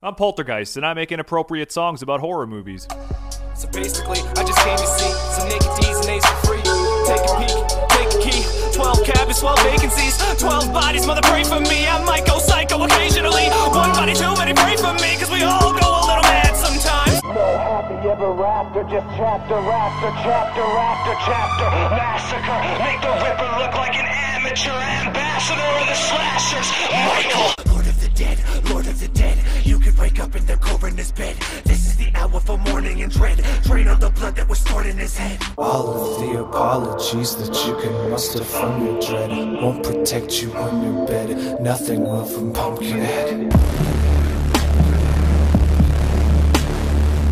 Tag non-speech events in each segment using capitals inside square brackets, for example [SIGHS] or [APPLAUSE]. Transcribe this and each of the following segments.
I'm Poltergeist, and I make inappropriate songs about horror movies. So basically, I just came to see some naked D's and A's for free. Take a peek, take a key. 12 cabins, 12 vacancies, 12 bodies, mother pray for me. I might go psycho occasionally. One body too many, pray for me, cause we all go a little mad sometimes. No happy ever after, just chapter after chapter after chapter. Massacre, make the Ripper look like an amateur ambassador of the slashers. Michael! Lord of the dead, Lord of the dead. You could wake up in the coroner's bed. This is the hour for mourning and dread. Drain all the blood that was stored in his head. All of the apologies that you can muster from your dread won't protect you on your bed. Nothing will from Pumpkinhead.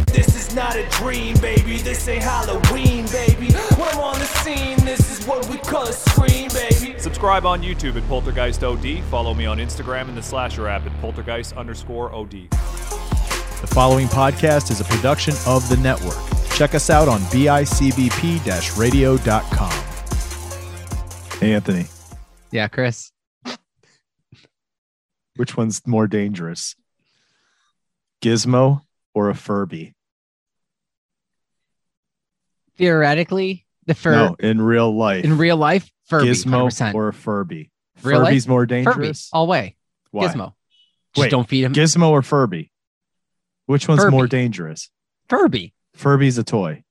This is not a dream, baby. This ain't Halloween, baby. When I'm on the scene, this is what we call a scream, baby. Subscribe on YouTube at Poltergeist OD. Follow me on Instagram and the Slasher app at Poltergeist underscore OD. The following podcast is a production of the network. Check us out on bicbp radio.com. Hey, Anthony, Yeah, Chris. which one's more dangerous? Gizmo or a Furby? Theoretically, [LAUGHS] the fur no, in real life. in real life, Furby, Gizmo 100%. or Furby? Real life? Furby's more Furby, dangerous. all way. Why? Gizmo. Just Wait, don't feed him. Gizmo or Furby? Which one's more dangerous? Furby. Furby's a toy.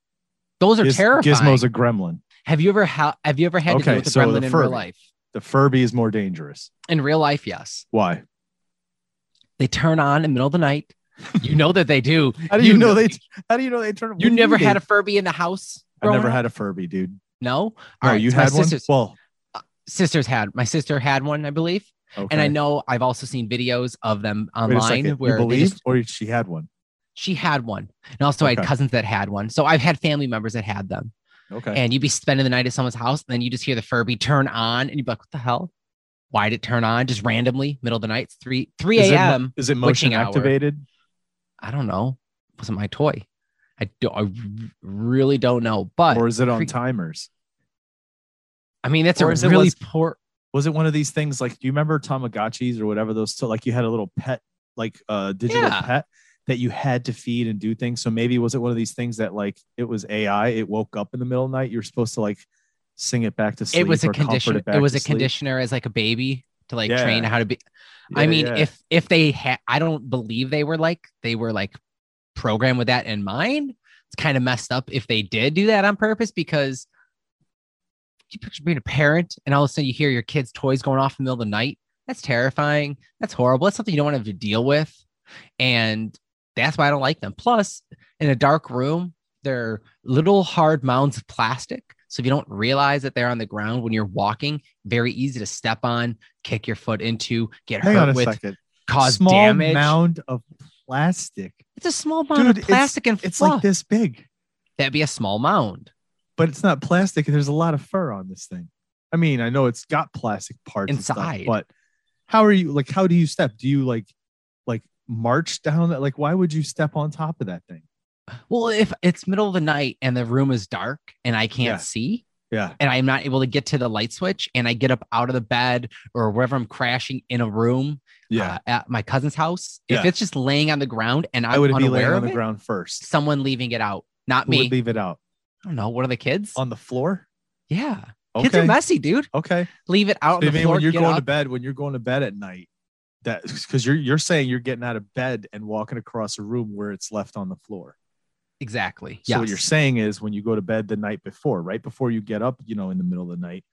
Those are Giz- terrifying. Gizmo's a gremlin. have you ever ha- have you ever had to Okay, deal with a so gremlin in real life? The Furby is more dangerous. In real life, yes. Why? They turn on in the middle of the night. You know that they do. [LAUGHS] How do you, know they? How do you know they turn? You never had a Furby in the house. I never growing had a Furby, dude. No. Right, you so had one. sisters- Well, uh, Sisters had. My sister had one, I believe. okay. And I know I've also seen videos of them online where you believe, just or she had one. she had one. And also I had cousins that had one. So I've had family members that had them. Okay. and you'd be spending the night at someone's house, and then you just hear the Furby turn on, and you'd be like, "What the hell? Why did it turn on just randomly, middle of the night? Three three is, it, mo- a.m. is it motion witching hour. activated? I don't know. It wasn't my toy. I do. I really don't know. But Or is it on timers? I mean, that's or a it really less- poor. Was it one of these things like do you remember Tamagotchis or whatever those like you had a little pet like uh digital Yeah. pet that you had to feed and do things. So maybe was it one of these things that like it was AI, it woke up in the middle of the night, you're supposed to like sing it back to sleep. It was a conditioner. back It was a sleep? conditioner as like a baby to like Yeah. train how to be. I mean, yeah. if if they had, I don't believe they were like they were like programmed with that in mind. It's kind of messed up if they did do that on purpose because you picture being a parent and all of a sudden you hear your kid's toys going off in the middle of the night. That's terrifying. That's horrible. That's something you don't want to have to deal with, and that's why I don't like them. Plus, in a dark room, they're little hard mounds of plastic. So if you don't realize that they're on the ground when you're walking, very easy to step on, kick your foot into, get Hang hurt with, second. cause Small damage. mound of plastic. It's a small mound Dude, of it's- plastic and It's like this big, That'd be a small mound. but it's not plastic. There's a lot of fur on this thing. I mean, I know it's got plastic parts and stuff, Inside. but how are you like how do you step? Do you like like march down that? Like, why would you step on top of that thing? Well, if it's middle of the night and the room is dark and I can't Yeah. see Yeah. and I'm not able to get to the light switch and I get up out of the bed or wherever I'm crashing in a room Yeah. uh, at my cousin's house, if it's just laying on the ground and I I'm would be laying on the it, ground first. someone leaving it out, not Who me. would leave it out? I don't know. What are the kids? On the floor? yeah. Okay. Kids are messy, dude. Okay. Leave it out So on the I mean, floor. when you're going to bed, when you're going to bed at night, that because you're you're saying you're getting out of bed and walking across a room where it's left on the floor. Exactly. So what you're saying is when you go to bed the night before, right before you get up, you know, in the middle of the night,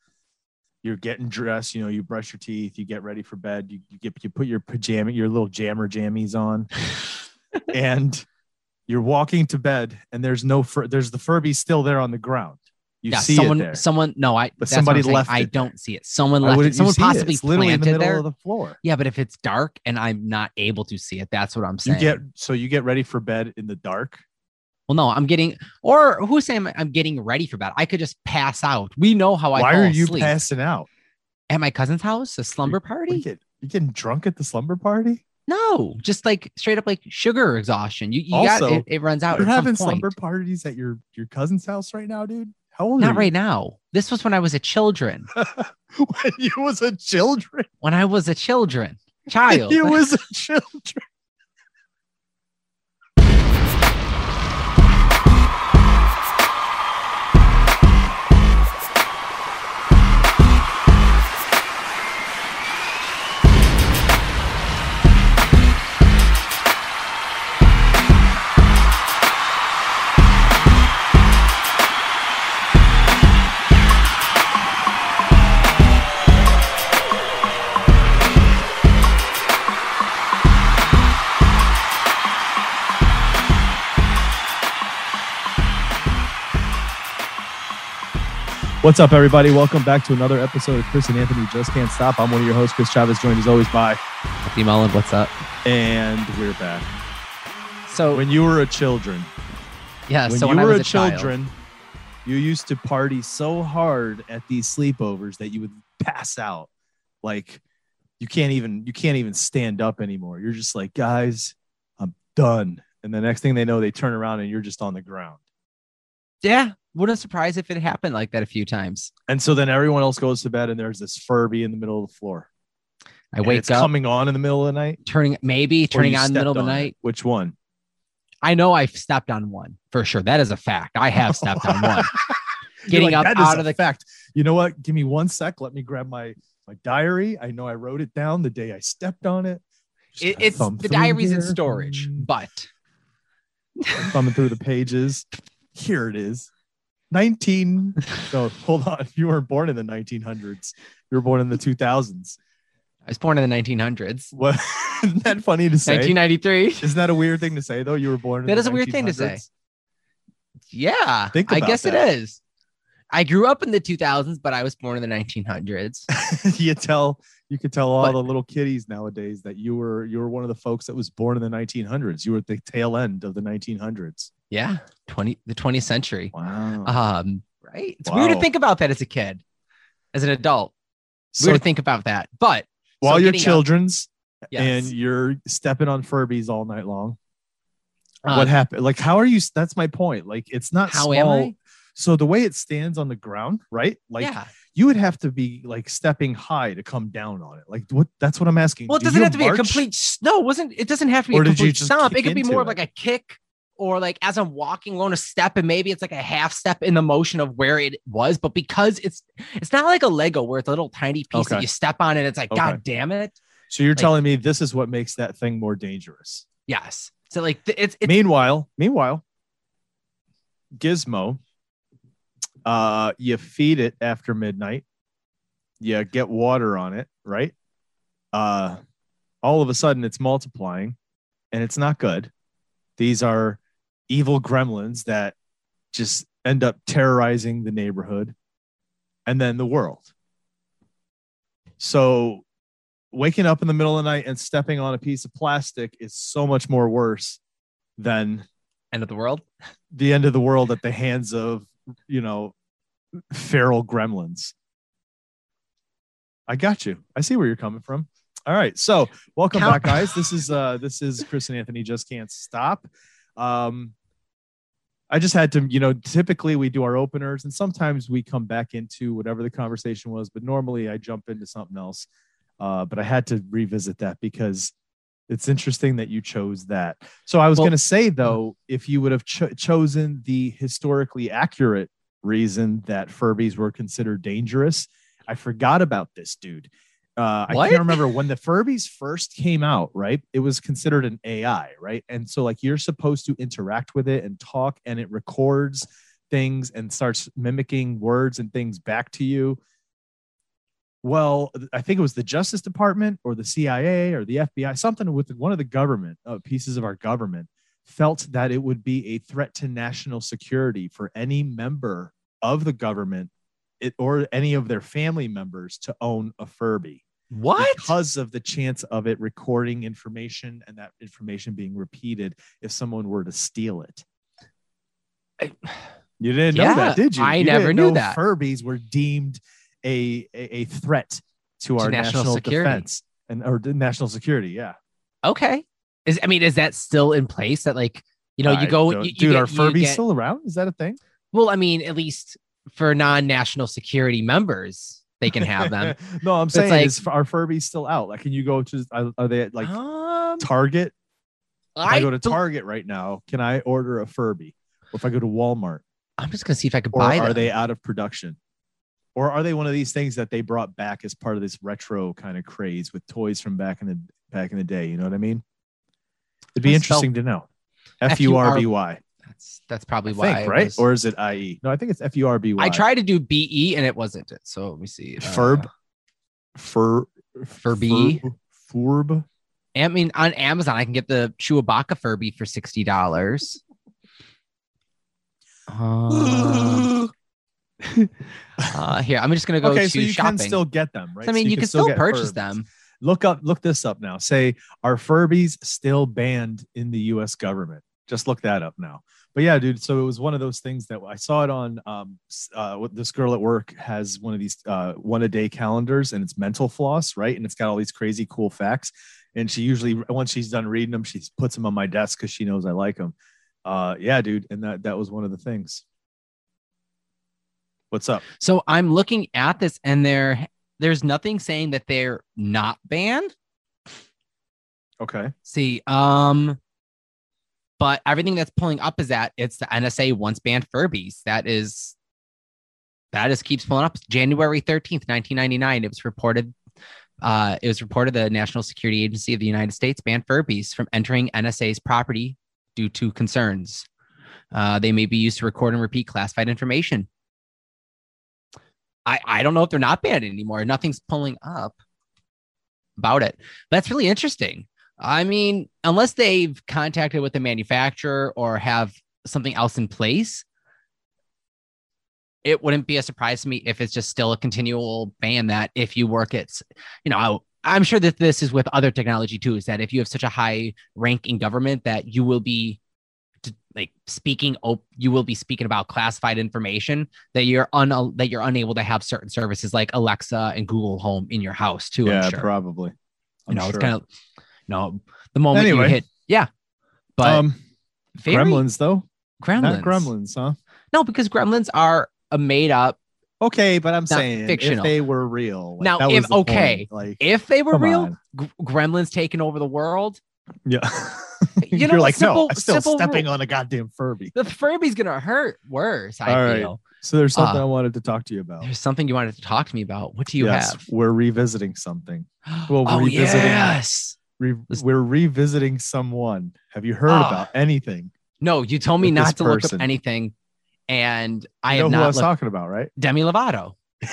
you're getting dressed, you know, you brush your teeth, you get ready for bed, you, you get you put your pajama, your little jammer jammies on, [LAUGHS] and you're walking to bed, and there's no fur, there's the Furby still there on the ground. You yeah, see someone, it there. someone, no, I, But somebody left I there. don't see it. Someone left it. Someone see it? possibly literally in the planted middle there. of the floor. yeah, but if it's dark and I'm not able to see it, that's what I'm saying. You get so you get ready for bed in the dark. Well, no, I'm getting, or who's saying I'm getting ready for bed? I could just pass out. We know how I Why are you asleep. passing out? at my cousin's house, a slumber party. You, get, you getting drunk at the slumber party? No, just like straight up like sugar exhaustion. You, you Also, got it, it runs out. You're having slumber parties at your your cousin's house right now, dude. How old Not are you? right now. This was when I was a children. [LAUGHS] when you was a children. When I was a children, child. You [LAUGHS] was a children. What's up, everybody? Welcome back to another episode of Chris and Anthony Just Can't Stop. I'm one of your hosts, Chris Chavez, joined as always by, Steve Mullen, what's up? and we're back. So When you were a children, yeah, when so you when I were was a a child, children, you used to party so hard at these sleepovers that you would pass out. Like you can't even you can't even stand up anymore. You're just like, guys, I'm done. And the next thing they know, they turn around and you're just on the ground. yeah, wouldn't surprise if it happened like that a few times. And so then everyone else goes to bed and there's this Furby in the middle of the floor. I And wake it's up, coming on in the middle of the night. turning maybe turning on in the middle of the on it. night. Which one? I know I've stepped on one for sure. That is a fact. I have stepped on one. [LAUGHS] Getting like, up "That is out of the fact. You know what? Give me one sec. Let me grab my my diary. I know I wrote it down the day I stepped on it. It, it's the diary's in storage, but thumbing through the pages. [LAUGHS] Here it is. 19. No, hold on. You weren't born in the 1900s. You were born in the 2000s. I was born in the 1900s. What? [LAUGHS] Isn't that funny to say? 1993. Isn't that a weird thing to say though? You were born. In That the is a weird thing to say. Yeah, I guess that. it is. I grew up in the 2000s, but I was born in the 1900s. [LAUGHS] you tell you could tell all But- the little kiddies nowadays that you were you were one of the folks that was born in the 1900s. You were at the tail end of the 1900s. Yeah, 20 the 20th century. Wow. Um, right? It's weird to think about that as a kid, as an adult. so weird to think about that. But while so you're getting up- children's yes. and you're stepping on Furbies all night long, Uh, what happened? Like, how are you? That's my point. Like, it's not how small. am I? So the way it stands on the ground, right? Like, yeah. You would have to be like stepping high to come down on it. Like, what? That's what I'm asking. Well, it doesn't have to be a complete. No, it wasn't. It doesn't have to be Or a complete stomp. It could be more of like a kick, or like as I'm walking, going a step, and maybe it's like a half step in the motion of where it was. But because it's it's not like a Lego where it's a little tiny piece that you step on and it's like, Okay. God damn it. So you're like- telling me this is what makes that thing more dangerous. Yes. So like th- it's it's meanwhile, meanwhile, Gizmo, uh, you feed it after midnight. You get water on it, right? Uh, all of a sudden, it's multiplying, and it's not good. These are evil gremlins that just end up terrorizing the neighborhood and then the world. So, waking up in the middle of the night and stepping on a piece of plastic is so much more worse than end of the world. the end of the world at the hands of you know feral gremlins. I got you. I see where you're coming from. All right. So welcome Count- back guys. This is uh this is chris and anthony just can't stop. Um i just had to you know typically we do our openers and sometimes we come back into whatever the conversation was but normally i jump into something else. Uh but i had to revisit that because it's interesting that you chose that so I was Well- going to say though, if you would have cho- chosen the historically accurate reason that Furbies were considered dangerous, I forgot about this dude. Uh, I can't remember when the [LAUGHS] Furbies first came out. Right, it was considered an AI, right? And so like you're supposed to interact with it and talk, and it records things and starts mimicking words and things back to you. Well, I think it was the Justice Department or the CIA or the FBI, something with one of the government uh, pieces of our government felt that it would be a threat to national security for any member of the government it, or any of their family members to own a Furby What? because of the chance of it recording information and that information being repeated if someone were to steal it. I- You didn't know that, did you? I You never knew that. Furbies were deemed a a, threat to our national national, security. defense and or national security. Yeah, Okay. Is I mean, is that still in place? That like you know I you go, don't- you, you dude, get- are Furbies get- still around? Is that a thing? Well, I mean, at least for non-national security members, they can have them. [LAUGHS] no, I'm It's saying like- is are Furbies still out? Like, can you go to? Are, are they at like um, Target? If I, go to Target right now, can I order a Furby? Or if I go to Walmart, I'm just gonna see if I could or buy are them. they out of production? Or are they one of these things that they brought back as part of this retro kind of craze with toys from back in the back in the day? You know what I mean? It'd be spell- interesting to know. F U R B Y. That's that's probably I why. think, right? was- Or is it I E? No, I think it's F U R B Y. I tried to do BE and it wasn't it. So let me see. Uh, Furb. Fur. Furby. Furb. Furb. I mean, on Amazon, I can get the Chewbacca Furby for sixty dollars. [GASPS] Um, Uh, here, I'm just gonna go okay, to so you shopping. can still get them, right? I mean, So you, can still get purchase Furbies. them. Look up, look this up now. Say, are Furbies still banned in the U.S. government? Just look that up now. But yeah, dude. So it was one of those things that I saw it on. Um, uh, this girl at work has one of these uh, one a day calendars, and it's mental floss, right? And it's got all these crazy cool facts. And she usually, once she's done reading them, she puts them on my desk because she knows I like them. Uh, yeah, dude. And that that was one of the things. What's up? So I'm looking at this, and there, there's nothing saying that they're not banned. Okay. See, um, but everything that's pulling up is that it's the NSA once banned Furbies. That is, that just keeps pulling up. January thirteenth, nineteen ninety nine. It was reported. Uh, it was reported the National Security Agency of the United States banned Furbies from entering NSA's property due to concerns. Uh, they may be used to record and repeat classified information. I, I don't know if they're not banned anymore. Nothing's pulling up about it. That's really interesting. I mean, unless they've contacted with the manufacturer or have something else in place, it wouldn't be a surprise to me if it's just still a continual ban that if you work at, you know, I, I'm sure that this is with other technology too, is that if you have such a high rank in government that you will be t- like speaking op- you will be speaking about classified information that you're un that you're unable to have certain services like Alexa and Google Home in your house too. yeah, sure. probably. you I'm know, sure. it's kind of you know the moment Anyway. you hit yeah. But um, very Gremlins though, gremlins. not Gremlins, huh? No, because gremlins are a made up. Okay, but I'm saying fictional. if they were real, like, Now, if- okay, point, like If they were real, on. gremlins taking over the world, yeah, [LAUGHS] [LAUGHS] You you're know, like simple- no, I'm still stepping rule. on a goddamn Furby. the Furby's gonna hurt worse. I All right. feel. So there's something Uh, I wanted to talk to you about. There's something you wanted to talk to me about. What do you yes, have? we're revisiting something. [GASPS] well, oh revisiting- yes. Re- we're revisiting someone. Have you heard Ah. about anything? No, you told me not to look person. up anything, and I You know have who I not was looked. talking about, right? Demi Lovato. [LAUGHS]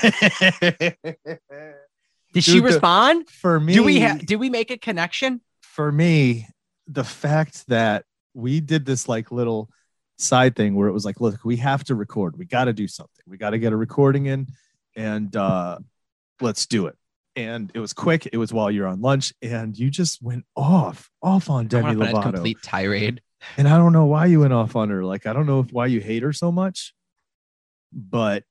Did she Dude, the- respond? for me, Do we have? Did we make a connection? for me, the fact that we did this like little side thing where it was like, look, we have to record. We got to do something. We got to get a recording in and uh, let's do it. And it was quick. It was while you're on lunch, and you just went off, off on Demi a Lovato. complete tirade. And I don't know why you went off on her. Like, I don't know if, why you hate her so much, but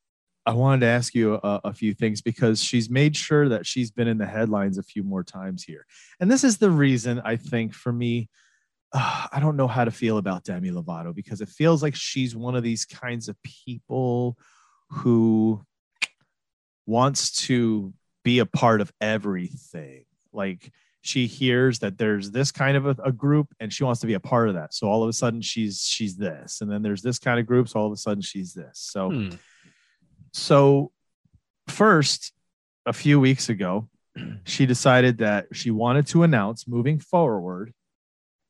I wanted to ask you a, a few things because she's made sure that she's been in the headlines a few more times here. And this is the reason I think for me, uh, I don't know how to feel about Demi Lovato because it feels like she's one of these kinds of people who wants to be a part of everything. Like she hears that there's this kind of a, a group and she wants to be a part of that. So all of a sudden she's she's this. And then there's this kind of group. So all of a sudden she's this. So Hmm. So first a few weeks ago [CLEARS THROAT] she decided that she wanted to announce moving forward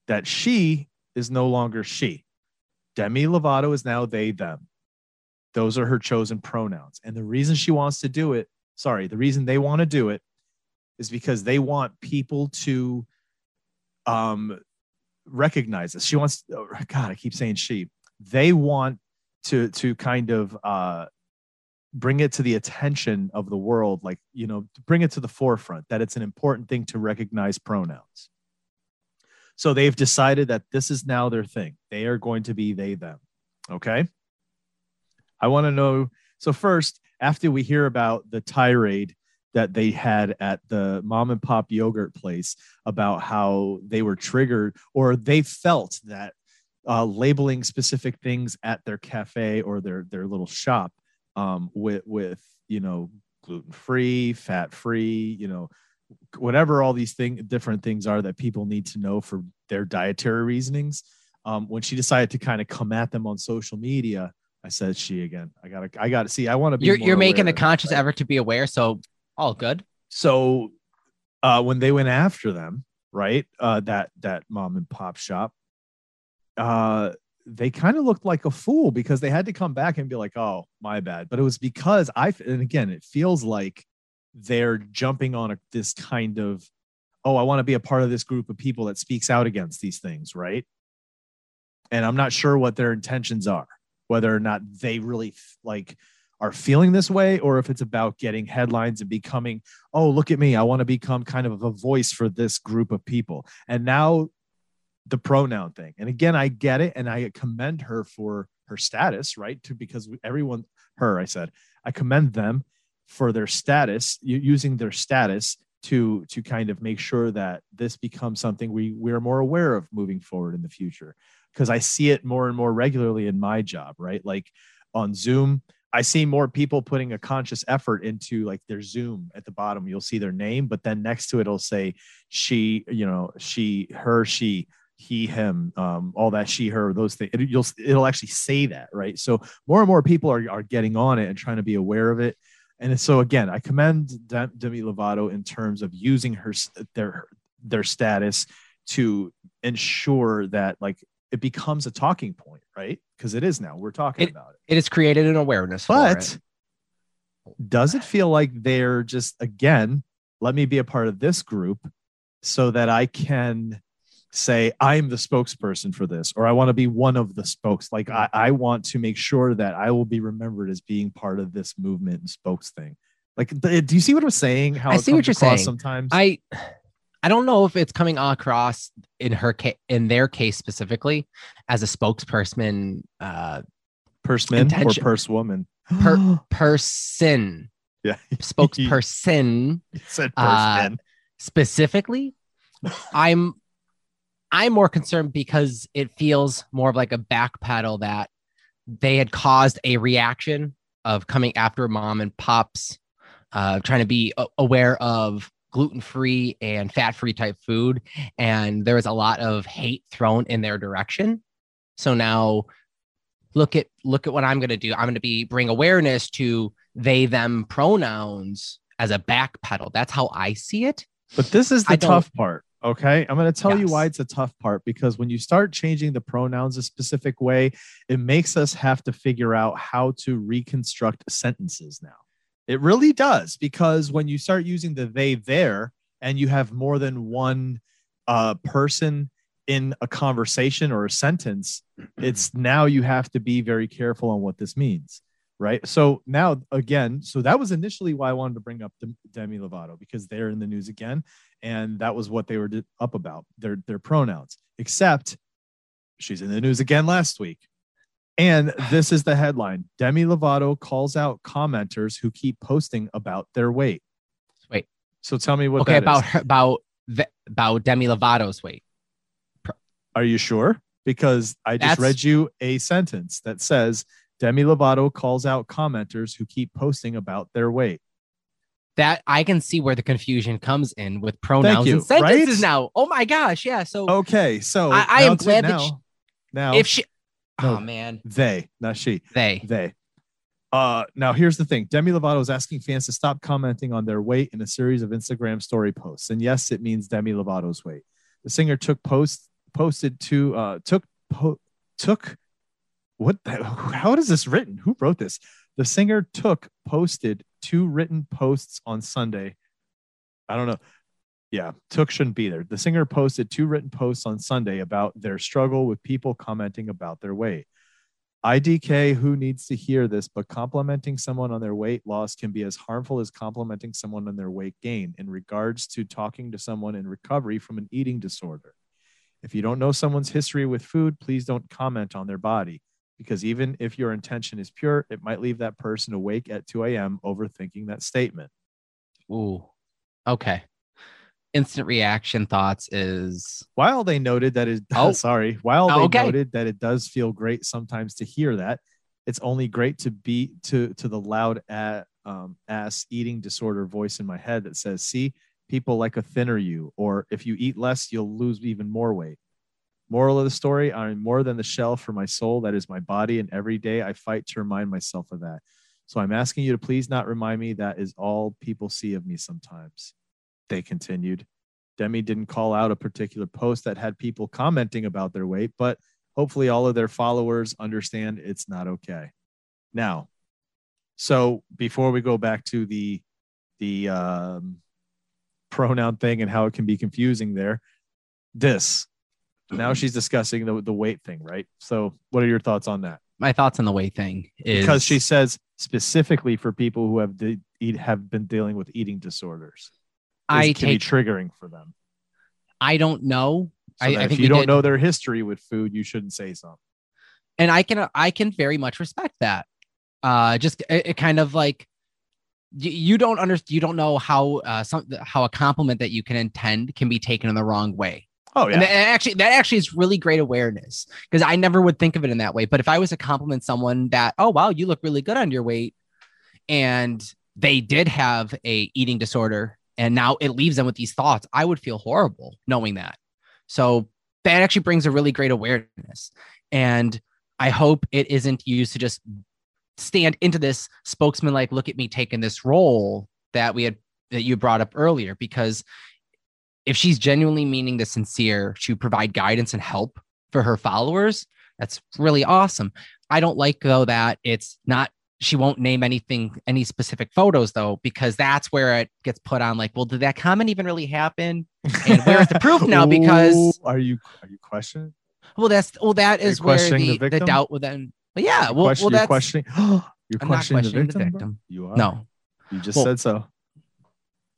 that she is no longer she. Demi lovato is now they them. Those are her chosen pronouns. And the reason she wants to do it sorry the reason they want to do it is because they want people to um recognize this she wants oh, god i keep saying she. They want to to kind of uh bring it to the attention of the world like you know bring it to the forefront that it's an important thing to recognize pronouns. So they've decided that this is now their thing. They are going to be they them. Okay? I want to know so first after we hear about the tirade that they had at the mom and pop yogurt place about how they were triggered or they felt that uh, labeling specific things at their cafe or their their little shop um, with with you know gluten free, fat free, you know whatever all these thing different things are that people need to know for their dietary reasonings. Um, when she decided to kind of come at them on social media, I said she again. I gotta I gotta see. I want to be. You're you're making a conscious effort to be aware. So all good. so uh when they went after them right uh that that mom and pop shop uh they kind of looked like a fool because they had to come back and be like oh my bad. But it was because i and again it feels like they're jumping on a, this kind of oh i want to be a part of this group of people that speaks out against these things right? And i'm not sure what their intentions are whether or not they really like are feeling this way or if it's about getting headlines and becoming oh look at me i want to become kind of a voice for this group of people. And now the pronoun thing. And again i get it and i commend her for her status right? To because everyone her i said i commend them for their status using their status to to kind of make sure that this becomes something we we're more aware of moving forward in the future. Because i see it more and more regularly in my job right? Like on zoom I see more people putting a conscious effort into like their Zoom at the bottom. You'll see their name, but then next to it, it'll say she, you know, she, her, she, he, him, um, all that she, her, those things. It, you'll, it'll actually say that, right? So more and more people are, are getting on it and trying to be aware of it. And so again, I commend Demi Lovato in terms of using her their their status to ensure that like it becomes a talking point, right? Because it is now. We're talking it, about it. It has created an awareness. But it. does it feel like they're just again, let me be a part of this group so that I can say I'm the spokesperson for this, or I want to be one of the spokes. Like I, I want to make sure that I will be remembered as being part of this movement and spokes thing. Like, do you see what I'm saying? How I see what you're saying. Sometimes I I don't know if it's coming across in her case, in their case specifically, as a spokesperson, uh, person intention- or purse woman, per- [GASPS] person, yeah, [LAUGHS] spokesperson. Uh, person. specifically. I'm I'm more concerned because it feels more of like a backpedal that they had caused a reaction of coming after mom and pops, uh, trying to be aware of gluten free and fat free type food. And there was a lot of hate thrown in their direction. So now look at look at what I'm going to do. I'm going to be bring awareness to they them pronouns as a back pedal. That's how I see it. But this is the tough part. Okay. I'm going to tell you why it's a tough part because when you start changing the pronouns a specific way, it makes us have to figure out how to reconstruct sentences now. It really does because when you start using the they there and you have more than one uh, person in a conversation or a sentence, it's [CLEARS THROAT] now you have to be very careful on what this means. Right. So now, again, so that was initially why I wanted to bring up Dem- Demi Lovato because they're in the news again. And that was what they were up about their, their pronouns, except she's in the news again last week. And [SIGHS] this is the headline Demi Lovato calls out commenters who keep posting about their weight. Wait. So tell me what okay, that about is. her, about the, about Demi Lovato's weight. Are you sure? Because I just That's- read you a sentence that says Demi Lovato calls out commenters who keep posting about their weight. That I can see where the confusion comes in with pronouns you, and sentences right? now. Oh my gosh, yeah. So Okay, so I- I am glad that now, she- now if she, No. oh man, they, not she, they they. Uh, now here's the thing: Demi Lovato is asking fans to stop commenting on their weight in a series of Instagram story posts, and yes, it means Demi Lovato's weight. The singer took post posted to uh took po- took what the, how is this written? Who wrote this? The singer took posted two written posts on Sunday. I don't know. Yeah, took shouldn't be there. The singer posted two written posts on Sunday about their struggle with people commenting about their weight. IDK, who needs to hear this, but complimenting someone on their weight loss can be as harmful as complimenting someone on their weight gain in regards to talking to someone in recovery from an eating disorder. If you don't know someone's history with food, please don't comment on their body because even if your intention is pure, it might leave that person awake at 2 a.m. overthinking that statement. ooh, okay. Instant reaction thoughts is While they noted that it, Oh. [LAUGHS] sorry, while they Oh, okay. noted that it does feel great sometimes to hear that, it's only great to be to to the loud at, um, ass eating disorder voice in my head that says, "See, people like a thinner you, or if you eat less, you'll lose even more weight." Moral of the story: I'm more than the shell for my soul that is my body, and every day I fight to remind myself of that. So I'm asking you to please not remind me that is all people see of me sometimes. They continued. Demi didn't call out a particular post that had people commenting about their weight, but hopefully all of their followers understand it's not okay. Now, so before we go back to the the um, pronoun thing and how it can be confusing there, this now she's discussing the the weight thing, right? So, what are your thoughts on that? my thoughts on the weight thing is because she says specifically for people who have de- eat have been dealing with eating disorders. I can be triggering for them. I don't know. So I, I if think you don't did- know their history with food, you shouldn't say something. and I can I can very much respect that. Uh, just it, it kind of like you, you don't understand. You don't know how uh some how a compliment that you can intend can be taken in the wrong way. Oh And that actually that actually is really great awareness because I never would think of it in that way. But if I was to compliment someone that, oh wow, you look really good on your weight, and they did have a eating disorder, and now it leaves them with these thoughts, I would feel horrible knowing that. So that actually brings a really great awareness. And I hope it isn't used to just stand into this spokesman like look at me taking this role that we had that you brought up earlier because if she's genuinely meaning the sincere to provide guidance and help for her followers that's really awesome i don't like though that it's not she won't name anything any specific photos though because that's where it gets put on like well did that comment even really happen and where's the proof now [LAUGHS] because Ooh, are you are you questioning? well that's well that is where questioning the, the the, doubt will then but yeah well, question- well you're that's questioning. [GASPS] you're I'm not questioning, questioning the the victim. bro? victim. You are. no You just Well- said so.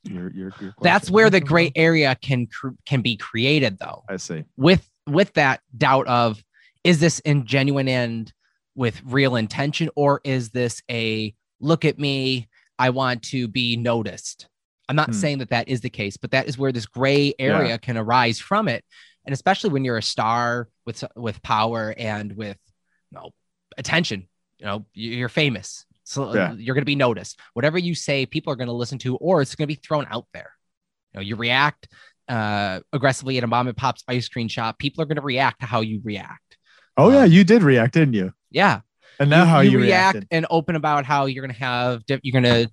You're, you're, you're that's where the gray area can cr- can be created though. I see. with with that doubt of is this in genuine and with real intention or is this a look at me i want to be noticed? I'm not Hmm. saying that that is the case but that is where this gray area can arise from it. And especially when you're a star with with power and with you know attention you know you're famous so Yeah. you're going to be noticed whatever you say people are going to listen to or it's going to be thrown out there you know you react uh, aggressively at a mom and pop's ice cream shop, people are going to react to how you react. Oh yeah, Um, you did react, didn't you? Yeah, And now how you, react reacted? and open about how you're going to have di- you're going [LAUGHS] to.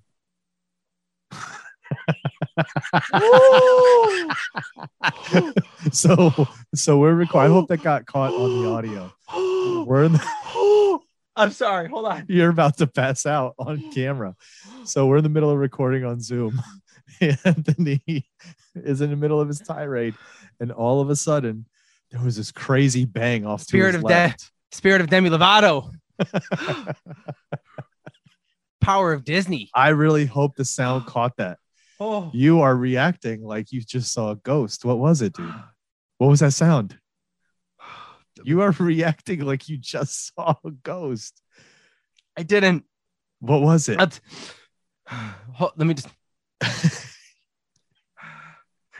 so so we're. I hope that got caught on the audio. [GASPS] We're in the, [GASPS] [LAUGHS] I'm sorry. Hold on. you're about to pass out on camera. So we're in the middle of recording on Zoom. [LAUGHS] Anthony is in the middle of his tirade, and all of a sudden there was this crazy bang off Spirit to his of death. left. Spirit of Demi Lovato. [LAUGHS] Power of Disney. I really hope the sound [GASPS] caught that. Oh. You are reacting like you just saw a ghost. What was it, dude? What was that sound? You are reacting like you just [LAUGHS] saw a ghost. I didn't. What was it? [SIGHS] Let me just. [LAUGHS]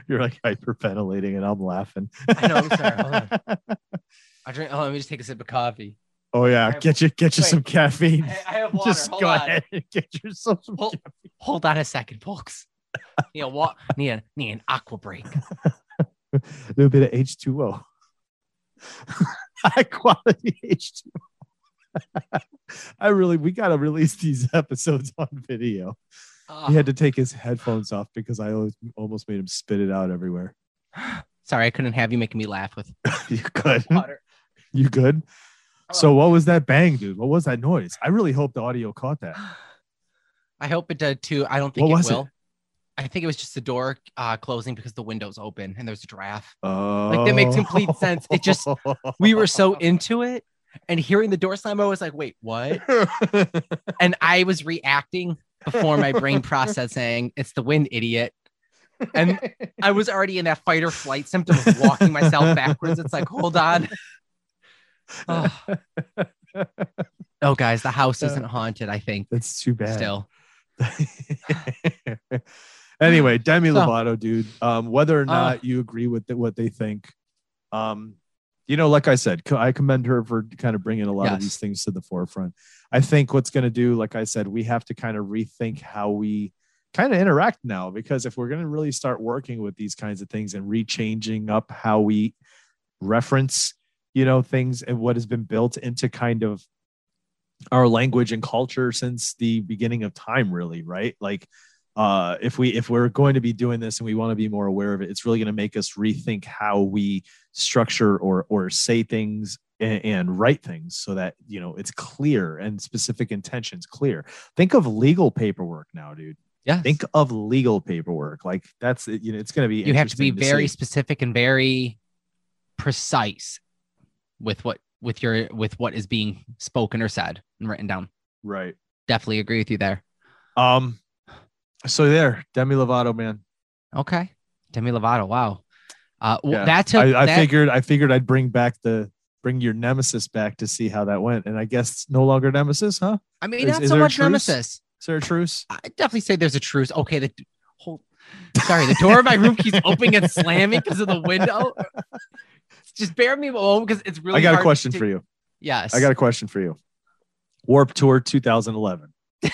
You're like hyperventilating, and I'm laughing. I know, I'm sorry. Hold on. [LAUGHS] I drink. Oh, let me just take a sip of coffee. Oh yeah, have- get you get you wait. some caffeine. I, I have water. Just Hold go on. ahead and get yourself some. Hold, hold on a second, folks. Need a wa- need, a, need an aqua break. A little bit of H2O. [LAUGHS] High quality [LAUGHS] H2O. [LAUGHS] I really, we got to release these episodes on video. Ah, He had to take his headphones off because I always, almost made him spit it out everywhere. [SIGHS] sorry, I couldn't have you making me laugh with You good? water. You good? So what was that bang, dude? What was that noise? I really hope the audio caught that. [SIGHS] I hope it did too. I don't think What it was it? I think it was just the door uh, closing because the window's open and there's a draft. Oh, that makes complete sense. It just- We were so into it, and hearing the door slam, I was like, "Wait, what?" [LAUGHS] And I was reacting before my brain processing, "It's the wind, idiot." And I was already in that fight or flight symptom of walking myself backwards. It's like, hold on. Oh, [SIGHS] Oh, guys, the house isn't haunted. I think That's too bad. still. [LAUGHS] anyway, Demi So- Lovato, dude. Um, whether or not Uh. you agree with the, what they think, um, you know, like I said, I commend her for kind of bringing a lot of these things to the forefront. I think what's going to do, like I said, we have to kind of rethink how we kind of interact now because if we're going to really start working with these kinds of things and rechanging up how we reference, you know, things and what has been built into kind of our language and culture since the beginning of time really right like uh if we if we're going to be doing this and we want to be more aware of it it's really going to make us rethink how we structure or or say things and, and write things so that you know it's clear and specific intentions clear think of legal paperwork now dude Yeah. think of legal paperwork like that's you know it's going to be you have to be interesting very see. specific and very precise with what with your with what is being spoken or said and written down. Right. Definitely agree with you there. Um. So there, Demi Lovato, man. Okay. Demi Lovato. Wow. Uh, w- Yeah. that took. I, I that- figured I figured I'd bring back the bring your nemesis back to see how that went, and I guess no longer nemesis, huh? I mean, is- not is so much nemesis. Is there a truce? I definitely say there's a truce. Okay, the whole sorry, the door of my room keeps opening and slamming because of the window. [LAUGHS] Just bear me a moment because it's really. I got a question to- for you. Yes, I got a question for you. Warped Tour 2011. [LAUGHS]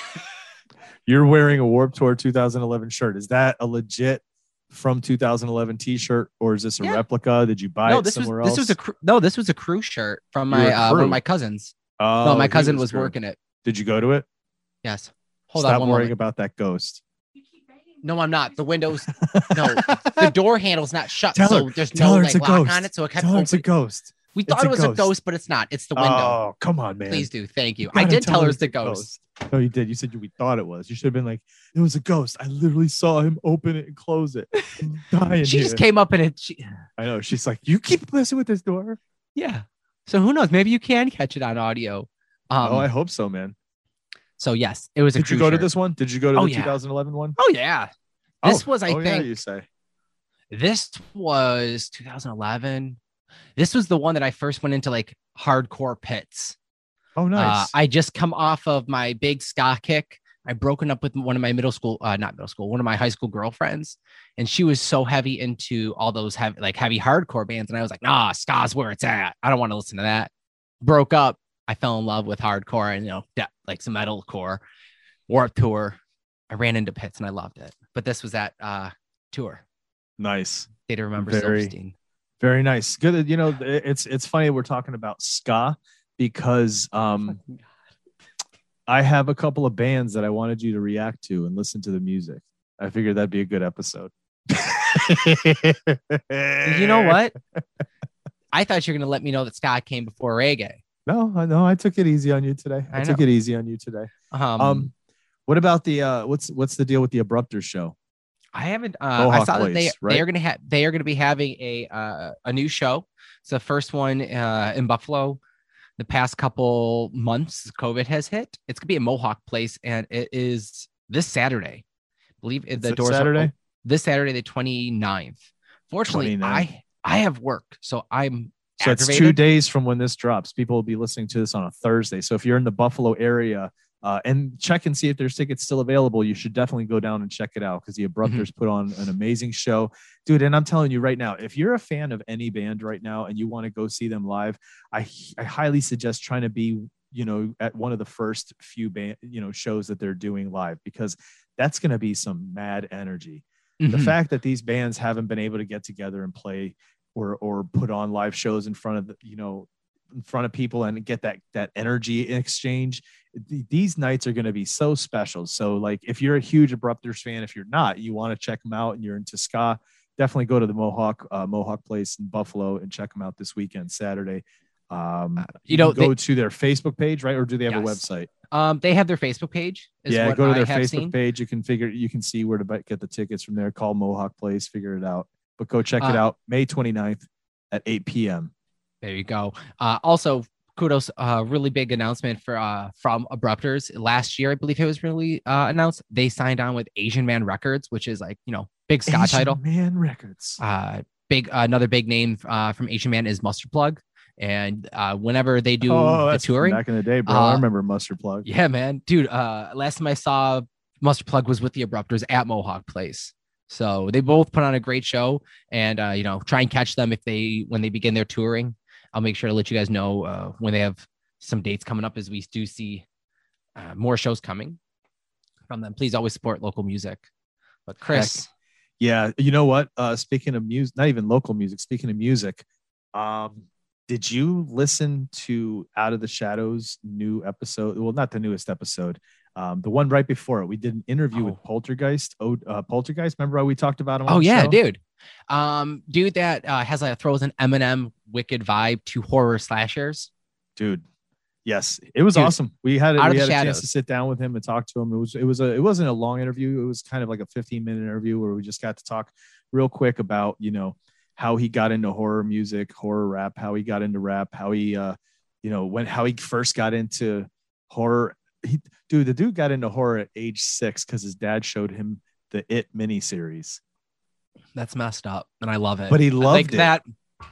You're wearing a Warped Tour 2011 shirt. Is that a legit from 2011 T-shirt, or is this a Yeah. replica? Did you buy no. it This was somewhere this else? was a cr- no. This was a crew shirt from my uh, one of my cousins. Oh, no, my cousin was good. working it. Did you go to it? Yes. Hold Stop on one worrying moment. about that ghost. No, I'm not. The windows. [LAUGHS] No, the door handle's not shut, Tell so her- there's tell no her like it's a lock ghost. on it. So it kept Tell her it's a ghost. We It's thought it was a ghost. ghost, but it's not. It's the window. Oh, come on, man. Please do. Thank you. You I did tell her it's the a ghost. No, you did. You said you, we thought it was. You should have been like, it was a ghost. I literally saw him open it and close it. [LAUGHS] She here. just came up and it. She, I know. She's like, you keep messing with this door. yeah. So who knows? Maybe you can catch it on audio. Um, oh, I hope so, man. so yes, it was a Did you go to this one? Did you go to Oh, the yeah. 2011 one? Oh yeah. This Oh, was, I oh, yeah, think, you say. this was 2011. This was the one that I first went into like hardcore pits. Oh, Uh, nice. I just come off of my big ska kick. I broken up with one of my middle school, uh, not middle school, one of my high school girlfriends, and she was so heavy into all those heavy, like heavy hardcore bands, and I was like, nah, ska's where it's at. I don't want to listen to that. Broke up. I fell in love with hardcore and you know, de- like some metalcore, Warped Tour. I ran into pits and I loved it. But this was that uh, tour. nice. Day to remember Very- Silverstein. Very nice. Good. You know, it's it's funny we're talking about ska because um I have a couple of bands that I wanted you to react to and listen to the music. I figured that'd be a good episode. You know what? I thought you were gonna let me know that ska came before reggae. No, I know. I took it easy on you today. I, I took it easy on you today. Um, Um, what about the uh what's what's the deal with the Abrupters show? I haven't. Uh, I saw that they right? they are gonna have they are gonna be having a uh, a new show. It's the first one uh, in Buffalo. The past couple months, COVID has hit. It's gonna be a Mohawk Place, and it is this Saturday. I believe it, It's the this doors are Saturday? op- this Saturday, the 29th. Fortunately, 29th. I I have work, so I'm So it's two days from when this drops. People will be listening to this on a Thursday. So if you're in the Buffalo area, uh, and check and see if there's tickets still available, you should definitely go down and check it out because the Abrupters Mm-hmm. put on an amazing show, dude. And I'm telling you right now, if you're a fan of any band right now and you want to go see them live, I I highly suggest trying to be you know at one of the first few band you know shows that they're doing live because that's going to be some mad energy the Mhm. fact that these bands haven't been able to get together and play or or put on live shows in front of the, you know in front of people and get that that energy exchange th- these nights are going to be so special. So like if you're a huge abrupters fan if you're not you want to check them out and you're into ska definitely go to the mohawk uh, mohawk place in buffalo and check them out this weekend saturday. Um Uh, you know, can go they- to their facebook page right? Or do they have a website? Um, they have their Facebook page. yeah go to their facebook seen. page. You can figure you can see where to buy, get the tickets from there. Call mohawk place figure it out. But go check it Uh, out may 29th at 8 p.m There you go. Uh, also, kudos, uh, really big announcement for uh, from Abrupters last year. I believe it was really uh, announced. They signed on with Asian Man Records, which is like you know big ska Asian title. man records Uh, big another big name uh, from Asian Man is Mustard Plug, and uh, whenever they do oh the touring, back in the day bro i uh, remember mustard plug yeah, man, dude. Uh, last time I saw Mustard Plug was with the Abrupters at Mohawk Place. So they both put on a great show, and uh, you know, try and catch them if they when they begin their touring. I'll make sure to let you guys know uh, when they have some dates coming up, as we do see uh, more shows coming from them. Please always support local music. But Chris, Yeah, you know what? Uh, speaking of music, not even local music. Speaking of music, um, did you listen to Out of the Shadows new episode? Well, not the newest episode, um, the one right before it. We did an interview with Oh. Poltergeist. Oh, uh, Poltergeist. Remember how we talked about him? on oh yeah, show? dude, um, dude that uh, has like throws an Eminem wicked vibe to horror slashers. dude. Yes, it was Dude, awesome. We had, we had a chance to sit down with him and talk to him. It was it was a it wasn't a long interview. It was kind of like a 15 minute interview where we just got to talk real quick about you know how he got into horror music, horror rap, how he got into rap, how he uh you know, when how he first got into horror. He, dude, the dude got into horror at age six because his dad showed him the It miniseries. That's messed up, and I love it. But he loved think it. that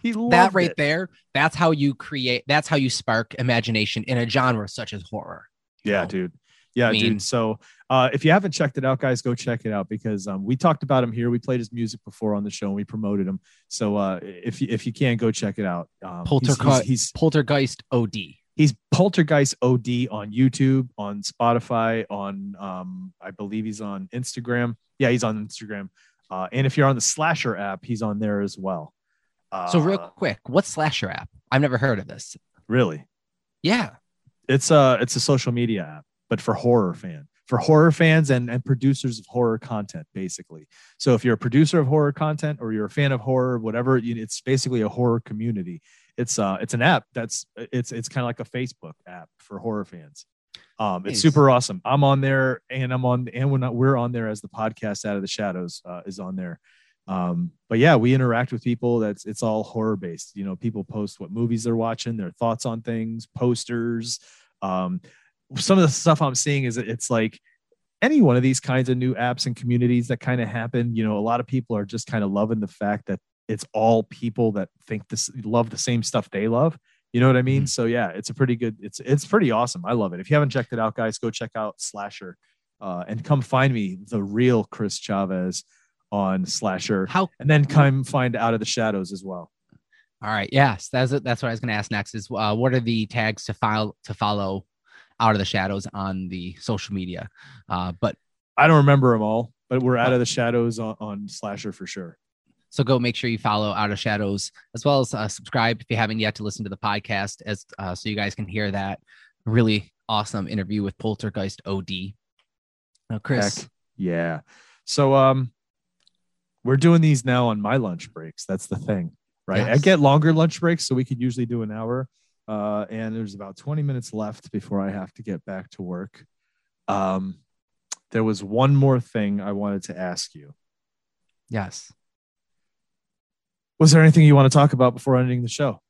He loved that right it. there. That's how you create. That's how you spark imagination in a genre such as horror. Yeah, know? dude. Yeah, I mean- dude. So uh, if you haven't checked it out, guys, go check it out because um, we talked about him here. We played his music before on the show and we promoted him. So uh, if you if you can, go check it out. Um, he's- he's, Poltergeist. he's Poltergeist OD. He's Poltergeist OD on YouTube, on Spotify, on um, I believe he's on Instagram. Yeah, he's on Instagram. Uh, and if you're on the Slasher app, he's on there as well. Uh, So real quick, what's Slasher app? I've never heard of this. really, Yeah. it's a it's a social media app, but for horror fan, for horror fans and and producers of horror content, basically. So if you're a producer of horror content or you're a fan of horror, whatever, it's basically a horror community. It's uh it's an app that's it's it's kind of like a Facebook app for horror fans. Um, it's Nice. super awesome. I'm on there, and I'm on, and we're not, we're on there as the podcast out of the shadows uh, is on there. Um, but yeah, we interact with people. That's it's all horror based. You know, people post what movies they're watching, their thoughts on things, posters. Um, some of the stuff I'm seeing is it's like any one of these kinds of new apps and communities that kind of happen. You know, a lot of people are just kind of loving the fact that it's all people that think this love the same stuff they love. You know what I mean? So yeah, it's a pretty good. It's it's pretty awesome. I love it. If you haven't checked it out, guys, go check out Slasher, uh, and come find me, the real Chris Chavez, on Slasher, How and then come find Out of the Shadows as well. All right. Yes, that's. That's what I was going to ask next. Is uh, what are the tags to file to follow out of the shadows on the social media? Uh, but I don't remember them all, but we're Out of the Shadows on, on Slasher for sure. So go make sure you follow Out of Shadows as well as uh, subscribe if you haven't yet to listen to the podcast, as uh, so you guys can hear that really awesome interview with Poltergeist OD. Now, Chris, Heck, yeah. So um, we're doing these now on my lunch breaks. That's the thing, right? I get longer lunch breaks, so we could usually do an hour. Uh, and there's about 20 minutes left before I have to get back to work. Um, there was one more thing I wanted to ask you. yes. Was there anything you want to talk about before ending the show?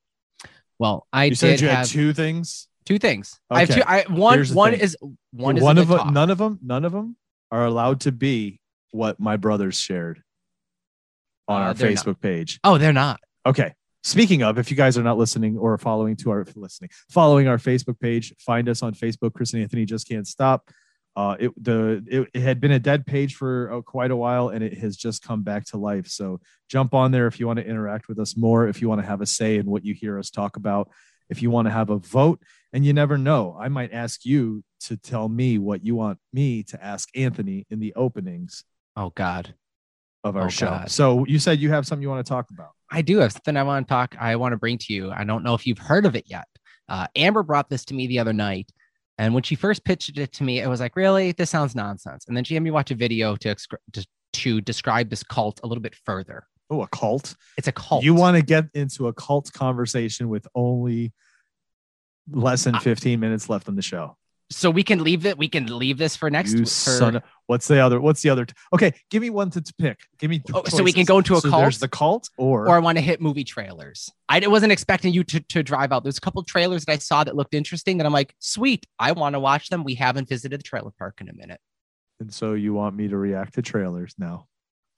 Well, I you did said you have had two things. two things. I have two. I one one thing. is one is one of them, none of them, none of them are allowed to be what my brothers shared on Uh, our they're not. Facebook page. Oh, they're not. Okay. Speaking of, if you guys are not listening or following to our listening, following our Facebook page, find us on Facebook. Chris and Anthony just can't stop. Uh, it the it, it had been a dead page for uh, quite a while, and it has just come back to life. So jump on there if you want to interact with us more. If you want to have a say in what you hear us talk about. If you want to have a vote, and you never know, I might ask you to tell me what you want me to ask Anthony in the openings Oh God. of our Oh, show. God. So you said you have something you want to talk about. I do have something I want to talk. I want to bring to you. I don't know if you've heard of it yet. Uh, Amber brought this to me the other night, and when she first pitched it to me, it was like, "Really? This sounds nonsense." And then she had me watch a video to to, to describe this cult a little bit further. Oh, a cult. It's a cult. You want to get into a cult conversation with only less than 15 minutes left on the show. So we can leave it. We can leave this for next. you son of- what's the other? What's the other? t- okay, give me one to, to pick. Give me. Oh, so we can go into a So cult? There's the cult, or, or I want to hit movie trailers. I wasn't expecting you to, to drive out. There's a couple trailers that I saw that looked interesting that I'm like, sweet, I want to watch them. We haven't visited the trailer park in a minute. and so you want me to react to trailers now?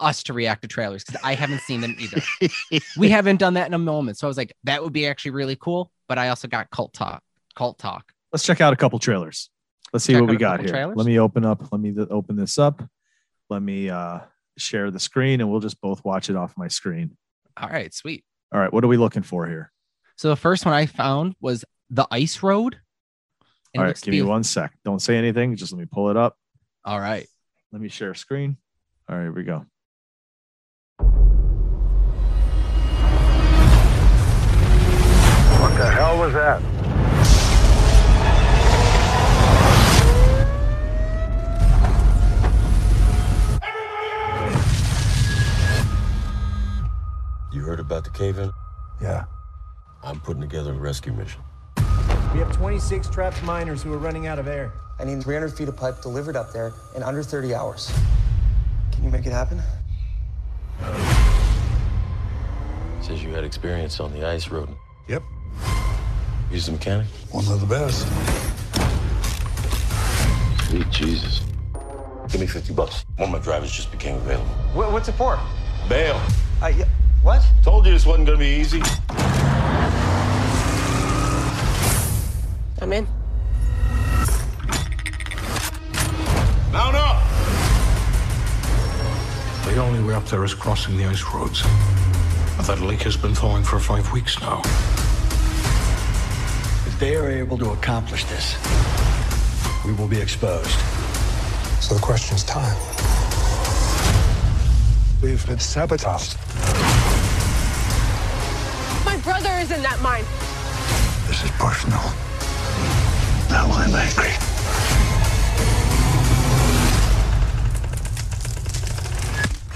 Us to react to trailers because I haven't seen them either. [LAUGHS] we haven't done that in a moment. So I was like, that would be actually really cool. But I also got cult talk. Cult talk. Let's check out a couple trailers. Let's see Check what we got here. trailers? Let me open up. Let me th- open this up. Let me uh, share the screen, and we'll just both watch it off my screen. All right, sweet. All right, what are we looking for here? So the first one I found was the Ice Road. And it All right, looks to give me be- one sec. Don't say anything. Just let me pull it up. All right. Let me share screen. All right, here we go. What the hell was that? You heard about the cave in? Yeah. I'm putting together a rescue mission. We have 26 trapped miners who are running out of air. I need 300 feet of pipe delivered up there in under 30 hours. Can you make it happen? Says you had experience on the ice road. Yep. He's the mechanic? One of the best. Sweet Jesus. Give me 50 bucks. One of my drivers just became available. Wha- what's it for? Bail. Uh, yeah, what? Told you this wasn't gonna be easy. I'm in. Mount up! The only way up there is crossing the ice roads. But that lake has been thawing for five weeks now. If they are able to accomplish this, we will be exposed. So the question is time. We've been sabotaged. My brother is in that mine. This is personal. Now I'm angry.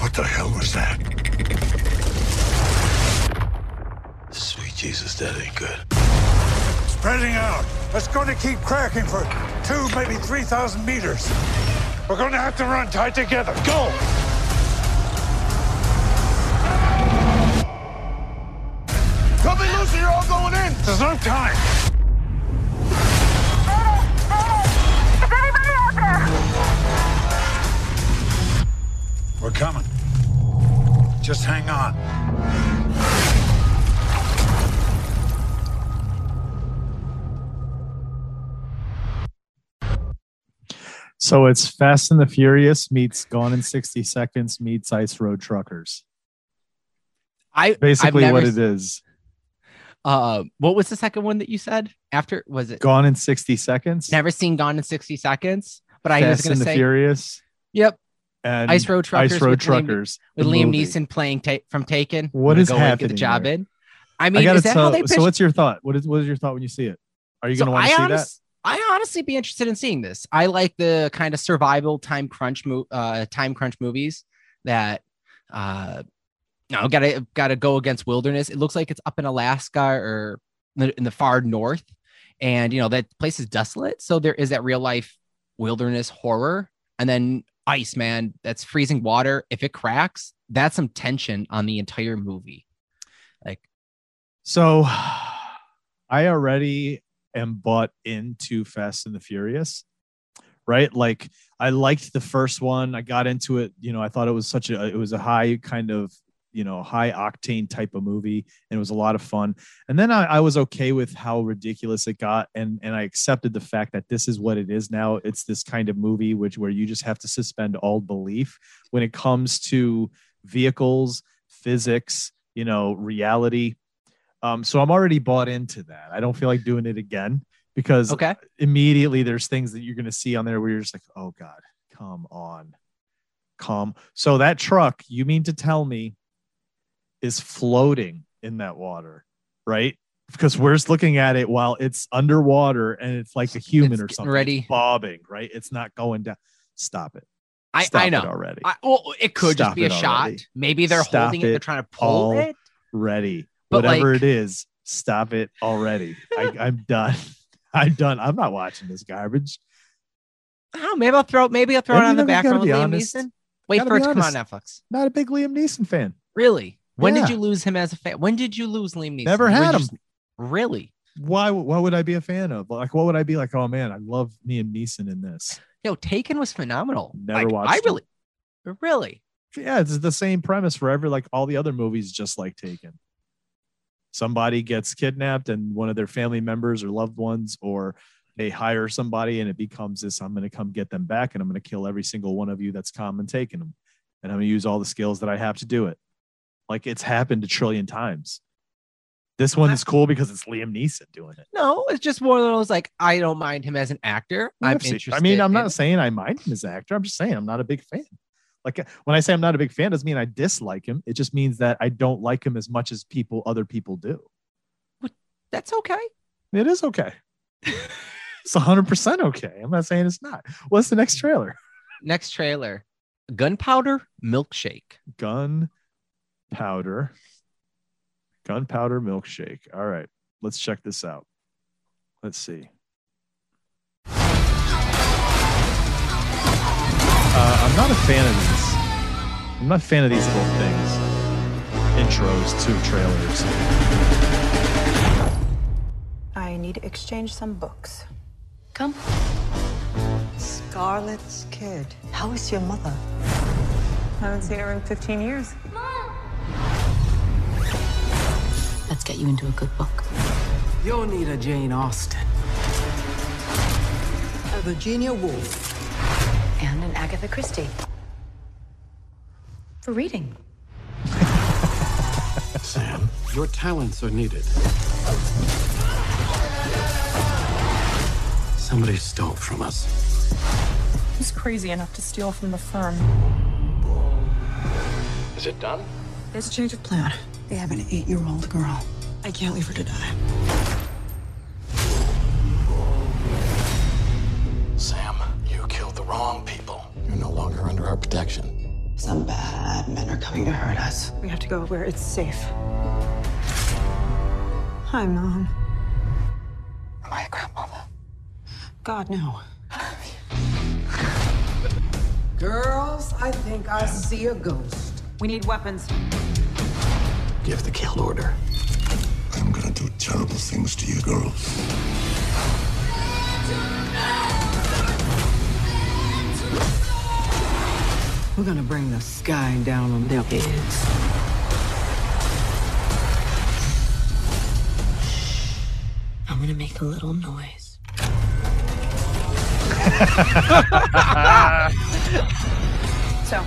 What the hell was that? Sweet Jesus, that ain't good. Spreading out. It's going to keep cracking for two, maybe 3,000 meters. We're going to have to run tight together. Go! There's no time. We're coming. Just hang on. So it's Fast and the Furious meets Gone in 60 Seconds meets Ice Road Truckers. I Basically, I've what never it s- is. Uh, what was the second one that you said after? Was it Gone in 60 Seconds. never seen Gone in sixty seconds? But I was Fast going and to the say, Furious. yep, And Ice Road Truckers. Ice Road with Liam- Truckers. with Liam movie. Neeson playing ta- from Taken. What I'm gonna Get happening the job there? in. I mean, gotta is that how tell- they so what's your thought? What is what is your thought when you see it? Are you So going to want I to see honest- I honestly be interested in seeing this. I like the kind of survival time crunch mo- uh time crunch movies that uh no gotta gotta go against wilderness. It looks like it's up in Alaska or in the, far north, and you know that place is desolate. So there is that real life wilderness horror, and then ice man that's freezing water. If it cracks, that's some tension on the entire movie. Like So [SIGHS] I already am bought into Fast and the Furious, right? Like I liked the first one. I got into it, you know, I thought it was such a it was a high kind of you know high octane type of movie and it was a lot of fun and then I, I was okay with how ridiculous it got and and i accepted the fact that this is what it is now it's this kind of movie which where you just have to suspend all belief when it comes to vehicles physics you know reality um, so I'm already bought into that. I don't feel like doing it again because Okay. immediately there's things that you're going to see on there where you're just like, oh God, come on. Come. So that truck, you mean to tell me, is floating in that water, right? Because we're just looking at it while it's underwater and it's like a human It's or something. ready. It's bobbing, right? It's not going down. Stop it. I, Stop I it know already. I, well, it could just be a shot. already. Maybe they're Stop holding it. They're trying to pull it. Ready. But, Whatever like- it is, stop it already. I, [LAUGHS] I'm done. [LAUGHS] I'm done. I'm not watching this garbage. Oh, maybe I'll throw. Maybe I'll throw And it on the know, you gotta background with Liam honest. Neeson. Wait Gotta for it to come on. Netflix. Not a big Liam Neeson fan. Really? When Yeah. did you lose him as a fan? When did you lose Liam Neeson? Never had him. just- Really? Why? Why would I be a fan of? Like, what would I be like? Oh man, I love Liam Neeson in this. Yo, Taken was phenomenal. Never Like, watched I it. really, really. Yeah, it's the same premise for every like all the other movies, just like Taken. Somebody gets kidnapped, and one of their family members or loved ones, or they hire somebody, and it becomes this: I'm going to come get them back, and I'm going to kill every single one of you that's come and taken them, and I'm going to use all the skills that I have to do it. Like it's happened a trillion times. This one is cool because it's Liam Neeson doing it. No, it's just one of those like I don't mind him as an actor. I'm I've seen- interested. I mean, I'm not in- saying I mind him as an actor. I'm just saying I'm not a big fan. Like when I say I'm not a big fan, doesn't mean I dislike him. It just means that I don't like him as much as people, other people do. That's okay. It is okay. [LAUGHS] it's 100 percent okay. I'm not saying it's not. What's the next trailer? Next trailer, Gunpowder Milkshake. Gunpowder. Gunpowder milkshake. All right, let's check this out. Let's see. Uh, I'm not a fan of these. I'm not a fan of these little things. Intros to trailers. I I need to exchange some books. Come. Scarlet's kid. How is your mother? I haven't seen her in 15 years. Let's get you into a good book. You'll need a Jane Austen. A Virginia Woolf. And an Agatha Christie. For reading. [LAUGHS] Sam, your talents are needed. Somebody stole from us. Who's crazy enough to steal from the firm? Is it done? There's a change of plan. They have an eight-year-old girl. I can't leave her to die. Sam, you killed the wrong people. You're no longer under our protection. Some bad men are coming to hurt us. We have to go where it's safe. Hi, Mom. Am I a grandmother? God, no. Girls, I think I see a ghost. We need weapons. Give the kill order. I'm gonna do terrible things to you girls. We're gonna bring the sky down on their heads. I'm gonna make a little noise. So,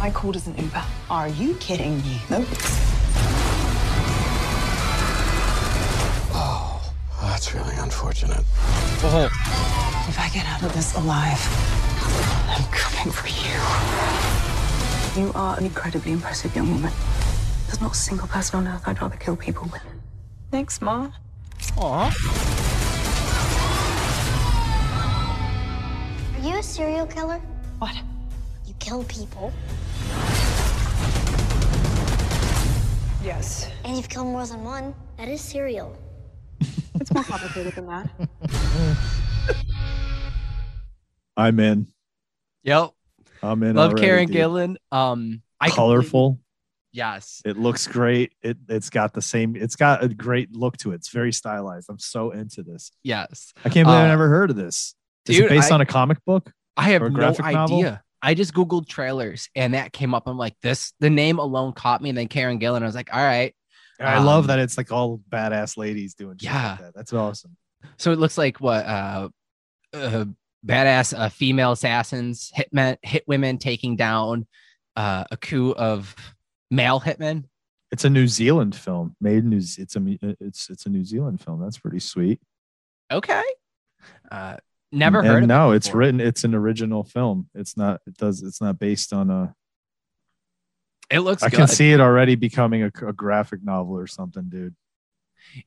I called as an Uber. Are you kidding me? Nope. Oh, that's really unfortunate. Uh-huh. If I get out of this alive, I'm coming for you. You are an incredibly impressive young woman. There's not a single person on earth I'd rather kill people with. Thanks, Ma. Aw. Are you a serial killer? What? You kill people. Yes. And you've killed more than one. That is serial. [LAUGHS] It's more complicated than that. [LAUGHS] I'm in. Yep. I'm in. Love already, Karen dude. Gillan. Um, I completely- Colorful. Yes. It looks great. It it's got the same. It's got a great look to it. It's very stylized. I'm so into this. Yes. I can't believe I Uh, never heard of this. Is dude, it based I- on a comic book? I have Or a no graphic idea. novel? I just googled trailers and that came up. I'm like, this. The name alone caught me, and then Karen Gillan. I was like, all right. I love Um, that it's like all badass ladies doing. Shit Yeah. like that. that's awesome. So it looks like what uh, uh badass uh, female assassins, hitmen, hit women taking down uh, a coup of male hitmen. It's a New Zealand film made in New. It's a it's it's a New Zealand film. That's pretty sweet. Okay. Uh, never And heard of no, it it's written. It's an original film. It's not. It does. It's not based on a. It looks I good. can see it already becoming a, a graphic novel or something, dude.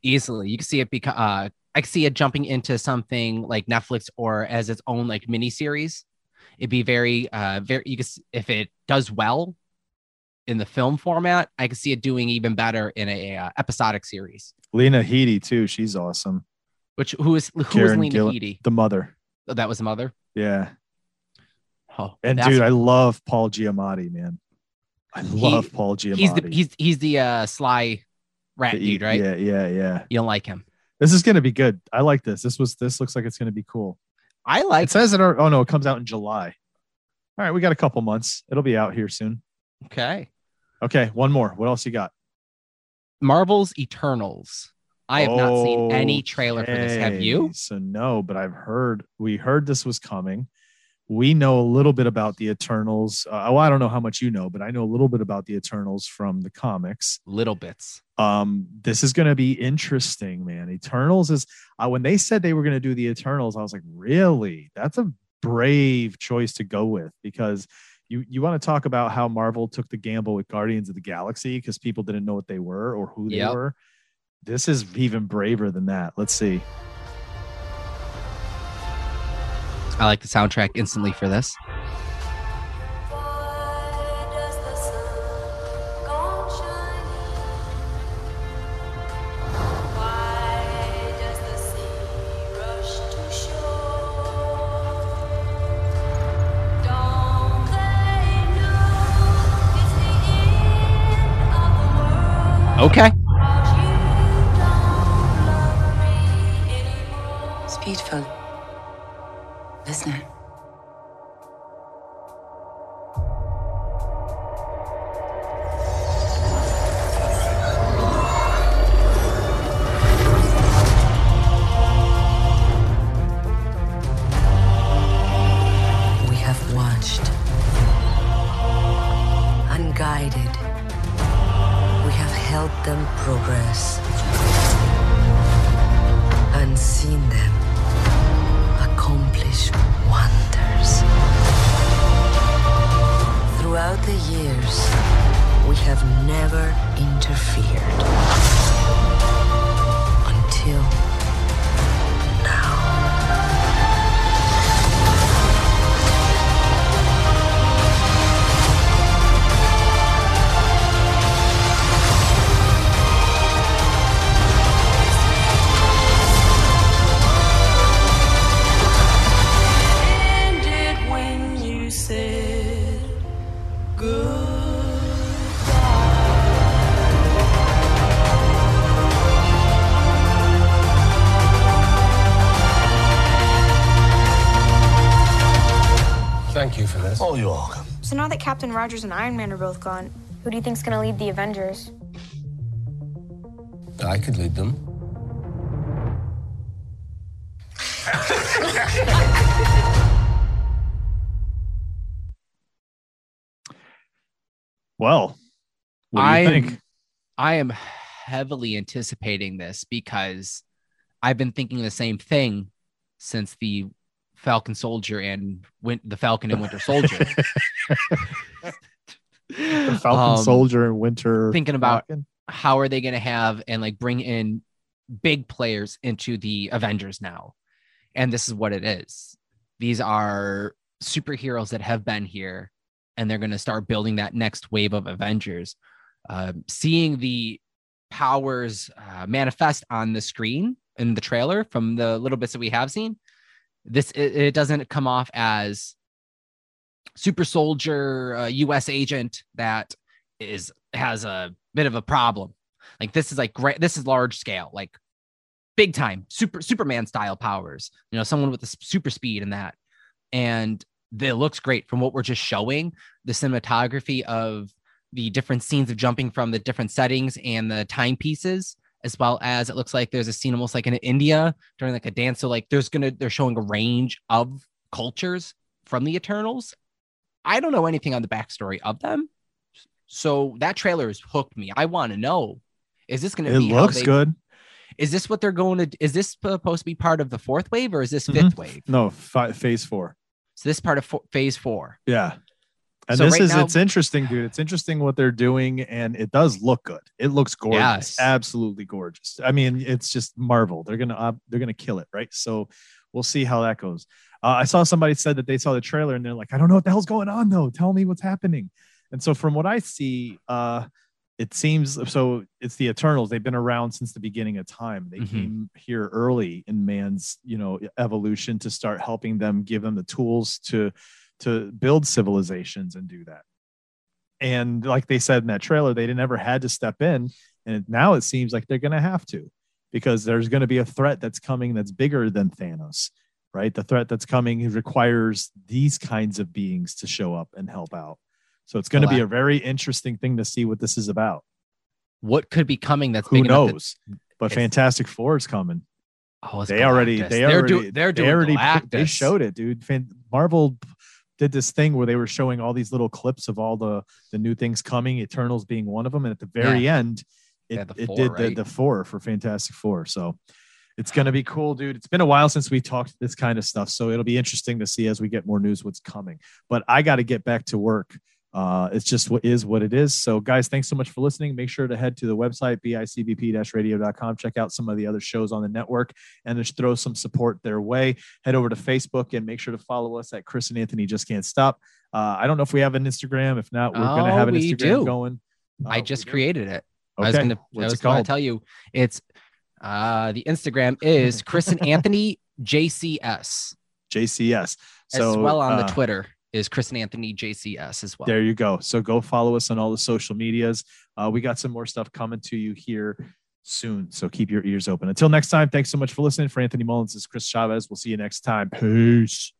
easily. You can see it because uh, I see it jumping into something like Netflix or as its own like mini series. It'd be very, uh, very. You can if it does well in the film format, I can see it doing even better in a uh, episodic series. Lena Headey too. She's awesome. Which who is who is Karen Lena Gillan- Headey? the mother. Oh, that was the mother. Yeah. Oh, And dude, I love Paul Giamatti, man. I he- love Paul Giamatti. He's the he's he's the uh, sly rat The- dude, right? Yeah, yeah, yeah. You don't like him. This is gonna be good. I like this. This was this looks like it's gonna be cool. I like. It says it. Oh no, it comes out in July. All right, we got a couple months. It'll be out here soon. Okay. Okay, one more. What else you got? Marvel's Eternals. I have not seen any trailer for this. Have you? So no, but I've heard we heard this was coming. We know a little bit about the Eternals. Uh, well, I don't know how much you know, but I know a little bit about the Eternals from the comics. Little bits. Um, this is going to be interesting, man. Eternals is uh, when they said they were going to do the Eternals, I was like, really? That's a brave choice to go with because you you want to talk about how Marvel took the gamble with Guardians of the Galaxy because people didn't know what they were or who they Yep. were. This is even braver than that. Let's see. I like the soundtrack instantly for this. Okay. Captain Rogers and Iron Man are both gone, who do you think's gonna lead the Avengers? I could lead them. Well, what do you I think? I am heavily anticipating this because I've been thinking the same thing since the Falcon Soldier and Win- the Falcon and Winter Soldier. [LAUGHS] The Falcon Um, Soldier and Winter. thinking about Falcon? how are they going to have and like bring in big players into the Avengers now. And this is what it is. These are superheroes that have been here and they're going to start building that next wave of Avengers. Um, seeing the powers uh, manifest on the screen in the trailer from the little bits that we have seen, this it, it doesn't come off as super soldier uh, US agent that is has a bit of a problem. Like this is like great. This is large scale, like big time super Superman style powers. You know, someone with the super speed and that, and it looks great from what we're just showing. The cinematography of the different scenes of jumping from the different settings and the timepieces, as well as it looks like there's a scene almost like in India during like a dance. So like there's gonna they're showing a range of cultures from the Eternals. I don't know anything on the backstory of them. So that trailer has hooked me. I want to know is this going to It be looks they- good. Is this what they're going to is this supposed to be part of the fourth wave or is this 5th Mhm. wave? No, fi- phase four. So this part of fo- phase 4. Yeah. And So this right is now- it's interesting, dude. It's interesting what they're doing, and it does look good. It looks gorgeous, Yes. absolutely gorgeous. I mean, it's just Marvel. They're gonna uh, they're gonna kill it, right? So we'll see how that goes. Uh, I saw somebody said that they saw the trailer and they're like, I don't know what the hell's going on though. Tell me what's happening. And so from what I see, uh, it seems so. It's the Eternals. They've been around since the beginning of time. They Mhm. came here early in man's, you know, evolution to start helping them, give them the tools to to build civilizations and do that. And like they said in that trailer, they never had to step in, and now it seems like they're going to have to, because there's going to be a threat that's coming that's bigger than Thanos, right? The threat that's coming requires these kinds of beings to show up and help out. So it's going to be a very interesting thing to see what this is about. What could be coming that's Who enough that- knows? But Fantastic Four is coming. Oh, they already, Galactus. they They're already, do- they're they doing already, they showed it, dude. Marvel did this thing where they were showing all these little clips of all the the new things coming, Eternals being one of them, and at the very Yeah. end, it, Yeah, the it did right? the, the four for Fantastic Four. So it's gonna be cool, dude. It's been a while since we talked this kind of stuff, so it'll be interesting to see as we get more news what's coming. But I got to get back to work. Uh, it's just what is what it is. So, guys, thanks so much for listening. Make sure to head to the website, bicbp-radio.com. Check out some of the other shows on the network and just throw some support their way. Head over to Facebook and make sure to follow us at Chris and Anthony Just Can't Stop. Uh, I don't know if we have an Instagram. If not, we're going to Oh, have an Instagram do. going. I just created it. I was Okay. gonna I was gonna called? tell you it's uh the Instagram is Chris and [LAUGHS] Anthony JCS. JCS. as So, well on the uh, Twitter is Chris and Anthony JCS as well. There you go. So go follow us on all the social medias. Uh, we got some more stuff coming to you here soon. So keep your ears open. Until next time, thanks so much for listening. For Anthony Mullins, this is Chris Chavez. We'll see you next time. Peace.